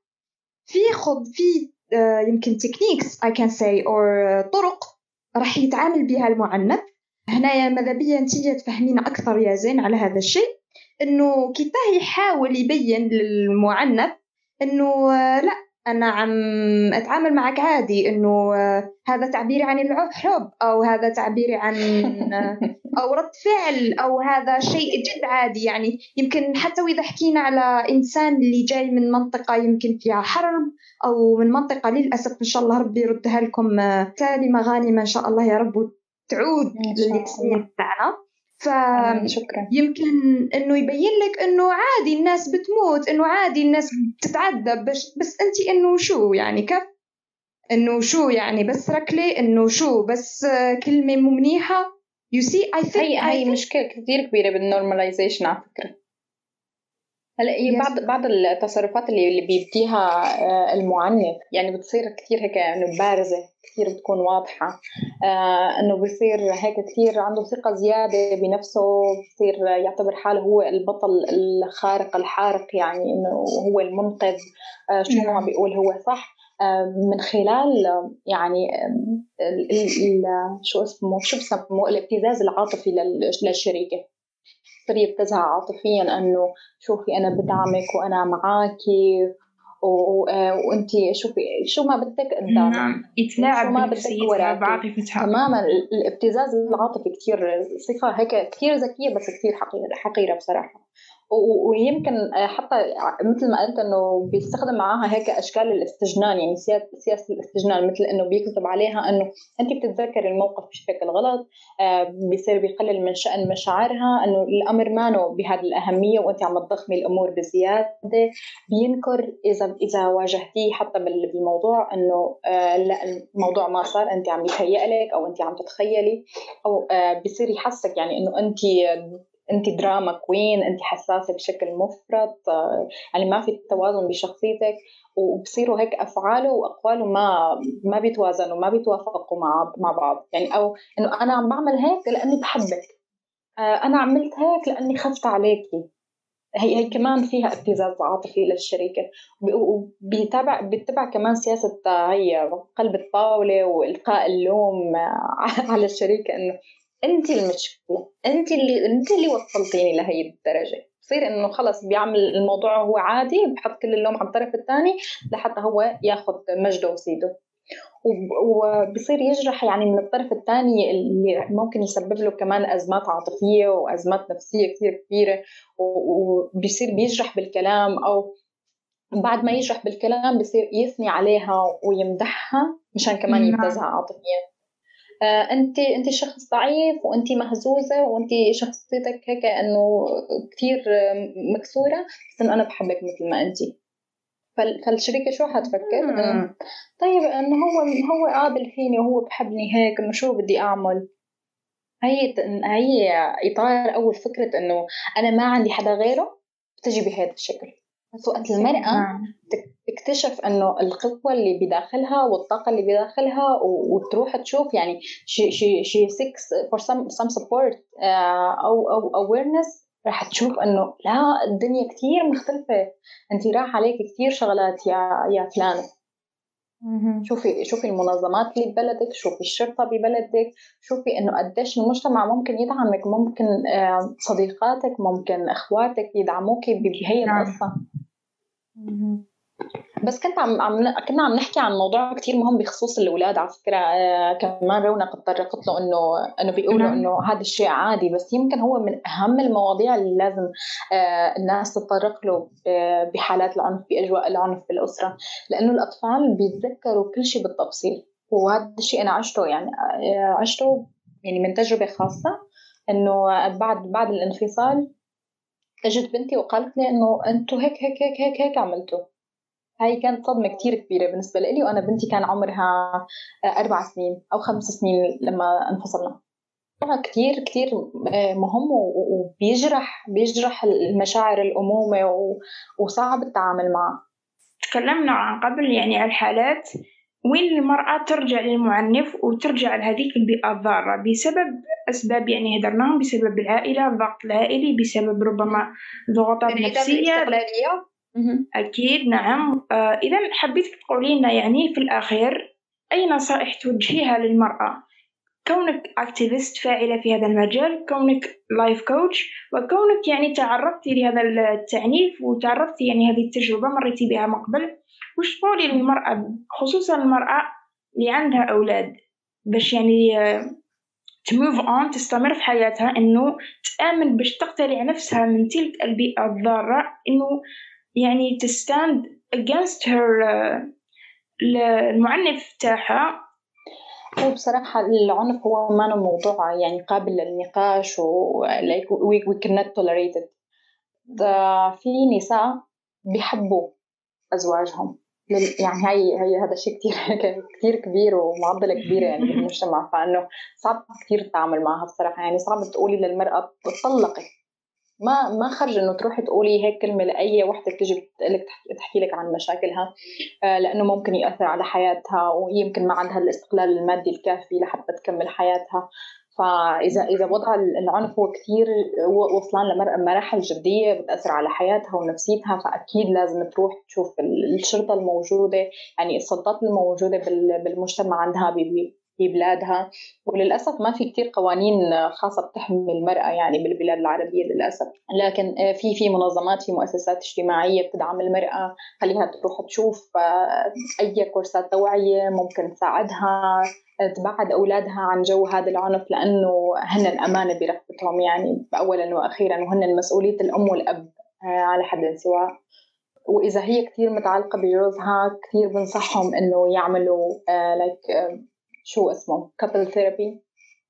في خض في آه، يمكن تكنيكس I can say or طرق راح يتعامل بها المعنف. هنايا ماذا بيا؟ أنت تفهمينا أكثر يا زين على هذا الشيء. إنه كيفاه يحاول يبين للمعنف إنه آه، لا أنا عم أتعامل معك عادي. إنه آه، هذا تعبيري عن الحب أو هذا تعبيري عن أو رد فعل أو هذا شيء جد عادي. يعني يمكن حتى وإذا حكينا على إنسان اللي جاي من منطقة يمكن فيها حرب أو من منطقة للأسف إن شاء الله ربي يردها لكم سالمه غانمه إن شاء الله يا رب. وتعود للياسمين تاعنا شكرا. يمكن إنه يبين لك إنه عادي الناس بتموت إنه عادي الناس بتتعذب بس بس أنت إنه شو يعني كيف؟ إنه شو يعني بس ركلي إنه شو بس كلمة مو منيحه you see I think هي هي مشكلة كثير كبيرة بال normalization على فكرة. هلا هي بعض بعض التصرفات اللي اللي بيبديها آه، المعنف يعني بتصير كثير هيك إنه بارزه كثير بتكون واضحة. آه إنه بصير هيك كثير عنده ثقة زيادة بنفسه بصير يعتبر حاله هو البطل الخارق الحارق يعني إنه هو المنقذ. آه شو ما نعم. بيقول هو صح. من خلال يعني ال ال شو اسمه شو بسموه؟ الابتزاز العاطفي للشريكة. تصير يبتزها عاطفيا أنه شوفي أنا بدعمك وأنا معاكي وأنت شوفي شو ما بدك قدام نعم. يتلاعب ما بدك بعاطفتها تماما. الابتزاز العاطفي كثير صفة هيك كثير ذكية بس كثير حقيرة بصراحة. ويمكن حتى مثل ما قلت إنه بيستخدم معاها هيك أشكال الاستجنان يعني سياسة الاستجنان مثل إنه بيكتب عليها إنه انت بتتذكري الموقف بشكل غلط آه، بيصير بيقلل من شأن مشاعرها إنه الأمر ما بهذه الأهمية وانت عم تضخمي الأمور بزيادة. بينكر إذا إذا واجهتيه حتى بالموضوع إنه آه، لا الموضوع ما صار انت عم يتهيأ لك أو انت عم تتخيلي أو آه، بيصير يحسك يعني إنه انت انت دراما كوين انت حساسة بشكل مفرط آه، يعني ما في توازن بشخصيتك وبصيروا هيك أفعاله وأقواله ما ما بيتوازنوا ما بيتوافقوا مع مع بعض. يعني أو إنه أنا عم بعمل هيك لأني بحبك آه، أنا عملت هيك لأني خفت عليكي هي هي كمان فيها ابتزاز عاطفي للشركه وبيتابع بيتبع كمان سياسة هي قلب الطاولة وإلقاء اللوم على الشركة إنه أنت المشكلة أنت اللي أنت اللي وصلتيني لهي الدرجة. بصير إنه خلص بيعمل الموضوع هو عادي بحط كل اللوم على الطرف الثاني لحتى هو ياخذ مجده وسيده وبصير يجرح يعني من الطرف الثاني اللي ممكن يسبب له كمان أزمات عاطفية وأزمات نفسية كثير كبيرة. وبصير بيجرح بالكلام أو بعد ما يجرح بالكلام بصير يثني عليها ويمدحها مشان كمان نعم. يبتزها عاطفيا. انت انت شخص ضعيف وانت مهزوزة وانت شخصيتك هيك إنه كثير مكسورة بس إنه أنا بحبك مثل ما انت. فالشركه شو حتفكر؟ طيب إنه هو هو قابل فيني وهو بحبني هيك إنه شو بدي أعمل؟ هي هي إطار أول فكرة إنه أنا ما عندي حدا غيره بتجي بهذا الشكل. بس وقت المرأة نعم. تكتشف إنه القوة اللي بداخلها والطاقة اللي بداخلها وتروح تشوف يعني she she she seeks for some some support أو أو awareness راح تشوف إنه لا الدنيا كثير مختلفة. أنت راح عليك كثير شغلات يا يا فلانة شوفي شوفي المنظمات اللي ببلدك شوفي الشرطة ببلدك شوفي إنه قديش المجتمع ممكن يدعمك ممكن آه، صديقاتك ممكن إخواتك يدعموك بهي نعم. بس كنت عم, عم كنا عم نحكي عن موضوع كتير مهم بخصوص الأولاد على فكرة. آه كمان رونق تطرقت له انه إنه بيقولوا نعم. إنه هذا الشيء عادي. بس يمكن هو من أهم المواضيع اللي لازم آه الناس تتطرق له آه بحالات العنف بأجواء العنف بالاسره لأنه الأطفال بيتذكروا كل شيء بالتفصيل. وهذا الشيء أنا عشته يعني آه عشته يعني من تجربة خاصة. إنه بعد بعد الانفصال اجت بنتي وقالت لي إنه أنتم هيك هيك هيك هيك هيك عملتوا. هاي كانت صدمة كتير كبيرة بالنسبة لي وأنا بنتي كان عمرها آه، أربع سنين أو خمس سنين لما انفصلنا. كتير كتير آه، مهم وبيجرح بيجرح المشاعر الأمومة وصعب التعامل معه. تكلمنا عن قبل يعني على الحالات وين المرأة ترجع للمعنف وترجع لهذيك البيئة الضارة؟ بسبب أسباب يعني هدرناهم بسبب العائلة الضغط العائلي بسبب ربما ضغوطات نفسية. أكيد نعم. آه إذا حبيت تقولي لنا يعني في الأخير أي نصائح توجهيها للمرأة؟ كونك activist فاعلة في هذا المجال كونك life coach وكونك يعني تعرضتي لهذا التعنيف وتعرضتي يعني هذه التجربة مريتي بها من قبل. وش تقولي للمرأة خصوصا المرأة اللي عندها أولاد باش يعني ت move on تستمر في حياتها إنه تآمن باش تقتلع نفسها من تلك البيئة الضارة إنه يعني تستاند against her uh, المعنف تاعها. هو بصراحة العنف هو ما موضوع يعني قابل للنقاش و like we, we cannot tolerate it. في نساء بيحبوا أزواجهم. يعني هي هي هذا الشيء كثير كثير كبير ومعضلة كبيرة يعني بالمجتمع فإنه صعب كثير التعامل معها بصراحة. يعني صعب تقولي للمرأة تطلقي. ما ما خرج إنه تروحي تقولي هيك كلمة لأي وحدة تجي لك تحكي لك عن مشاكلها آه، لأنه ممكن يأثر على حياتها وهي يمكن ما عندها الاستقلال المادي الكافي لحتى تكمل حياتها. فإذا إذا وضع العنف هو كثير وصلان لمراحل جدية بتأثر على حياتها ونفسيتها فأكيد لازم تروح تشوف الشرطة الموجودة يعني السلطات الموجودة بالمجتمع عندها في بلادها. وللأسف ما في كتير قوانين خاصة بتحمي المرأة يعني بالبلاد العربية للأسف. لكن في في منظمات في مؤسسات اجتماعية بتدعم المرأة خليها تروح تشوف آه، أي كورسات توعية ممكن تساعدها تبعد أولادها عن جو هذا العنف لأنه هن الأمانة برقبتهم يعني أولا وأخيرا وهن مسؤولية الأم والأب آه، على حد سواء. وإذا هي كثير متعلقة بجوزها كثير بنصحهم إنه يعملوا like آه، شو اسمه couple therapy.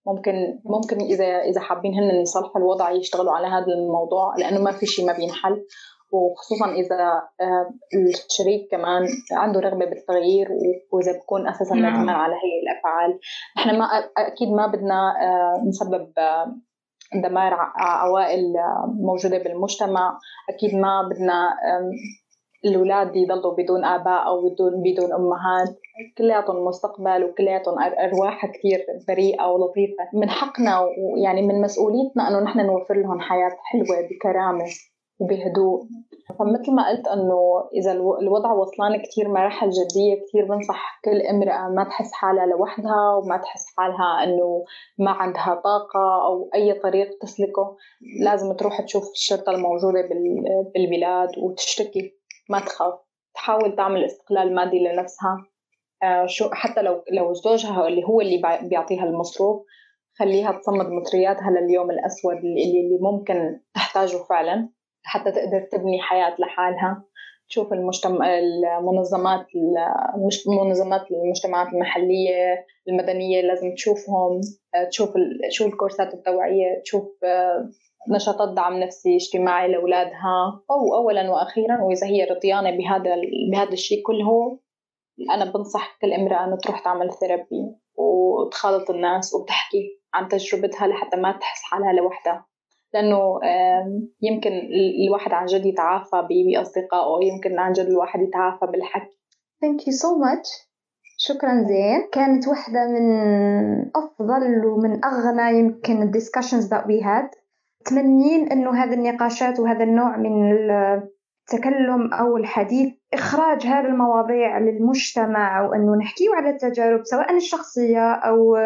ممكن ممكن إذا إذا حابين هن يصلحوا الوضع يشتغلوا على هذا الموضوع لأنه ما في شيء ما بينحل. وخصوصا إذا آه، الشريك كمان عنده رغبة بالتغيير وإذا بكون أساسا ندمان نعم. على هي الأفعال. إحنا ما أكيد ما بدنا آه، نسبب دمار عوائل موجودة بالمجتمع. أكيد ما بدنا الأولاد يضلوا بدون آباء أو بدون بدون أمهات. كلياتهم مستقبل وكلياتهم أرواح كثير بريئة ولطيفة. من حقنا ويعني من مسؤوليتنا إنه نحن نوفر لهم حياة حلوة بكرامة وبهدوء. فمثل ما قلت إنه إذا الوضع وصلان كثير مراحل جدية كثير بنصح كل امرأة ما تحس حالها لوحدها وما تحس حالها إنه ما عندها طاقة أو أي طريق تسلكه. لازم تروح تشوف الشرطة الموجودة بالبلاد وتشتكي. ما تخاف. تحاول تعمل استقلال مادي لنفسها. آه، شو حتى لو لو زوجها اللي هو اللي بيعطيها المصروف خليها تصمد مصرياتها لليوم الأسود اللي, اللي ممكن تحتاجه فعلا حتى تقدر تبني حياة لحالها. تشوف المجتمع المنظمات منظمات المجتمعات المحلية المدنية لازم تشوفهم. تشوف شو الكورسات التوعية تشوف نشاطات دعم نفسي اجتماعي لأولادها أو أولا وأخيرا وإذا هي رضيانة بهذا بهذا الشيء كله أنا بنصح كل امرأة إنه تروح تعمل ثيرابي وتخالط الناس وتحكي عن تجربتها لحتى ما تحس حالها لوحدها. لأنه يمكن الواحد عن جد يتعافى بأصدقائه يمكن عن جد الواحد يتعافى بالحكي. Thank you so much. شكرا زين. كانت واحدة من أفضل ومن أغنى يمكن الديسكشنز that we had. تمنين أنه هذه النقاشات وهذا النوع من التكلم أو الحديث إخراج هذه المواضيع للمجتمع وأنه نحكيه على التجارب سواء الشخصية أو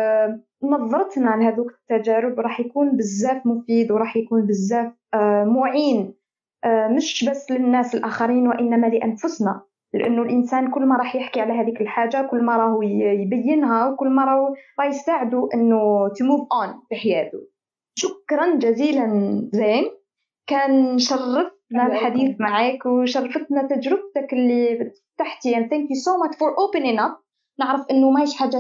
نظرتنا لهذوك التجارب راح يكون بزاف مفيد وراح يكون بزاف آه، معين آه، مش بس للناس الآخرين وإنما لأنفسنا لأنه الإنسان كل ما راح يحكي على هذيك الحاجة كل ما راهو يبينها وكل ما راهو يساعده to move on في حياته. شكرا جزيلا زين. كان شرفنا الحديث معك وشرفتنا تجربتك اللي فتحتي and thank you so much for opening up. نعرف إنه ما حاجة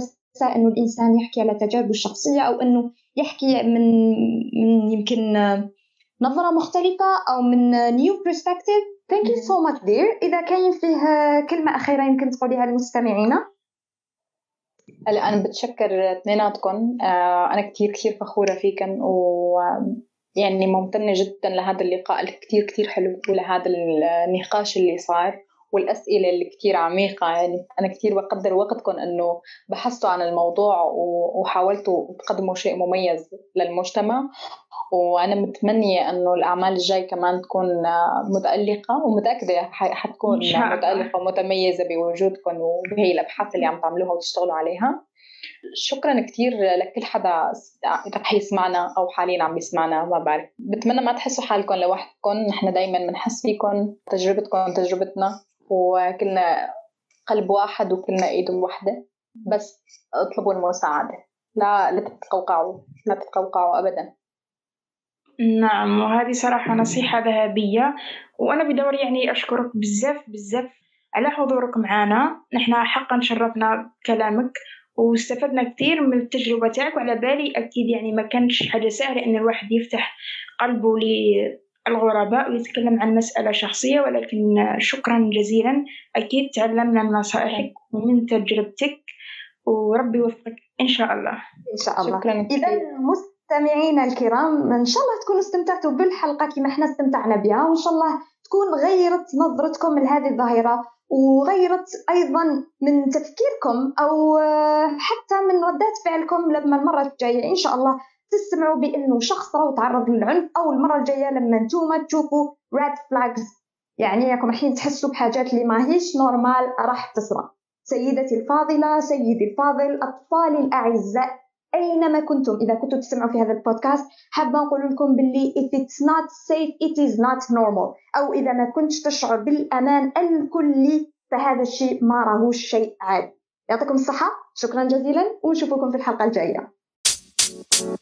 إنه الإنسان يحكي على تجاربه الشخصية أو إنه يحكي من من يمكن نظرة مختلفة أو من new perspective thank you so much dear إذا كاين فيه كلمة أخيرة يمكن تقوليها للمستمعين هلا أنا بتشكر اثنيناتكم آه، أنا كثير كثير فخورة فيكم و يعني ممتنة جدا لهذا اللقاء الكثير كثير حلو ولهذا النقاش اللي صار. والأسئلة اللي كتير عميقة. يعني أنا كتير بقدر وقتكم إنه بحثتوا عن الموضوع وحاولتوا تقدموا شيء مميز للمجتمع. وأنا متمنية إنه الأعمال الجاي كمان تكون متألقة ومتأكدة حتكون متألقة ومتميزة بوجودكم وبهي الأبحاث اللي عم تعملوها وتشتغلوا عليها. شكرا كثير لكل حدا رح يسمعنا أو حاليا عم يسمعنا ما بعرف. بتمنى ما تحسوا حالكم لوحدكم نحن دائما بنحس فيكم تجربتكم تجربتنا. وكلنا قلب واحد وكلنا إيد واحدة بس اطلبوا المساعدة. لا لا تتقوقعوا لا تتقوقعوا أبدا. نعم وهذه صراحة نصيحة ذهبية وأنا بدور يعني أشكرك بزاف بزاف على حضورك معنا. نحن حقا شرفنا بكلامك واستفدنا كثير من التجربة تاعك وعلى بالي أكيد يعني ما كانش حاجة سهلة إن الواحد يفتح قلبه الغرباء ويتكلم عن مسألة شخصية ولكن شكرا جزيلا. أكيد تعلمنا من نصائحك ومن تجربتك وربي يوفقك إن شاء الله. إن شاء الله. شكرا إذا مستمعينا الكرام إن شاء الله تكونوا استمتعتوا بالحلقة كما إحنا استمتعنا بها وإن شاء الله تكون غيرت نظرتكم لهذه الظاهرة وغيرت أيضا من تفكيركم أو حتى من ردات فعلكم لما المرة الجاية. إن شاء الله تسمعوا بأنه شخص راه تعرض للعنف أو المره الجاية لما أنتم تشوفوا red flags يعني راكم رايحين تحسوا بحاجات اللي ماهيش normal راح تصرى سيدتي الفاضلة سيدي الفاضل أطفالي الأعزاء أينما كنتم. إذا كنتم تسمعوا في هذا البودكاست حابة نقول لكم باللي if it's not safe it is not normal. أو إذا ما كنتش تشعر بالأمان الكلي فهذا الشيء ما راهوش شيء عادي. يعطيكم الصحة شكرا جزيلا ونشوفكم في الحلقة الجاية.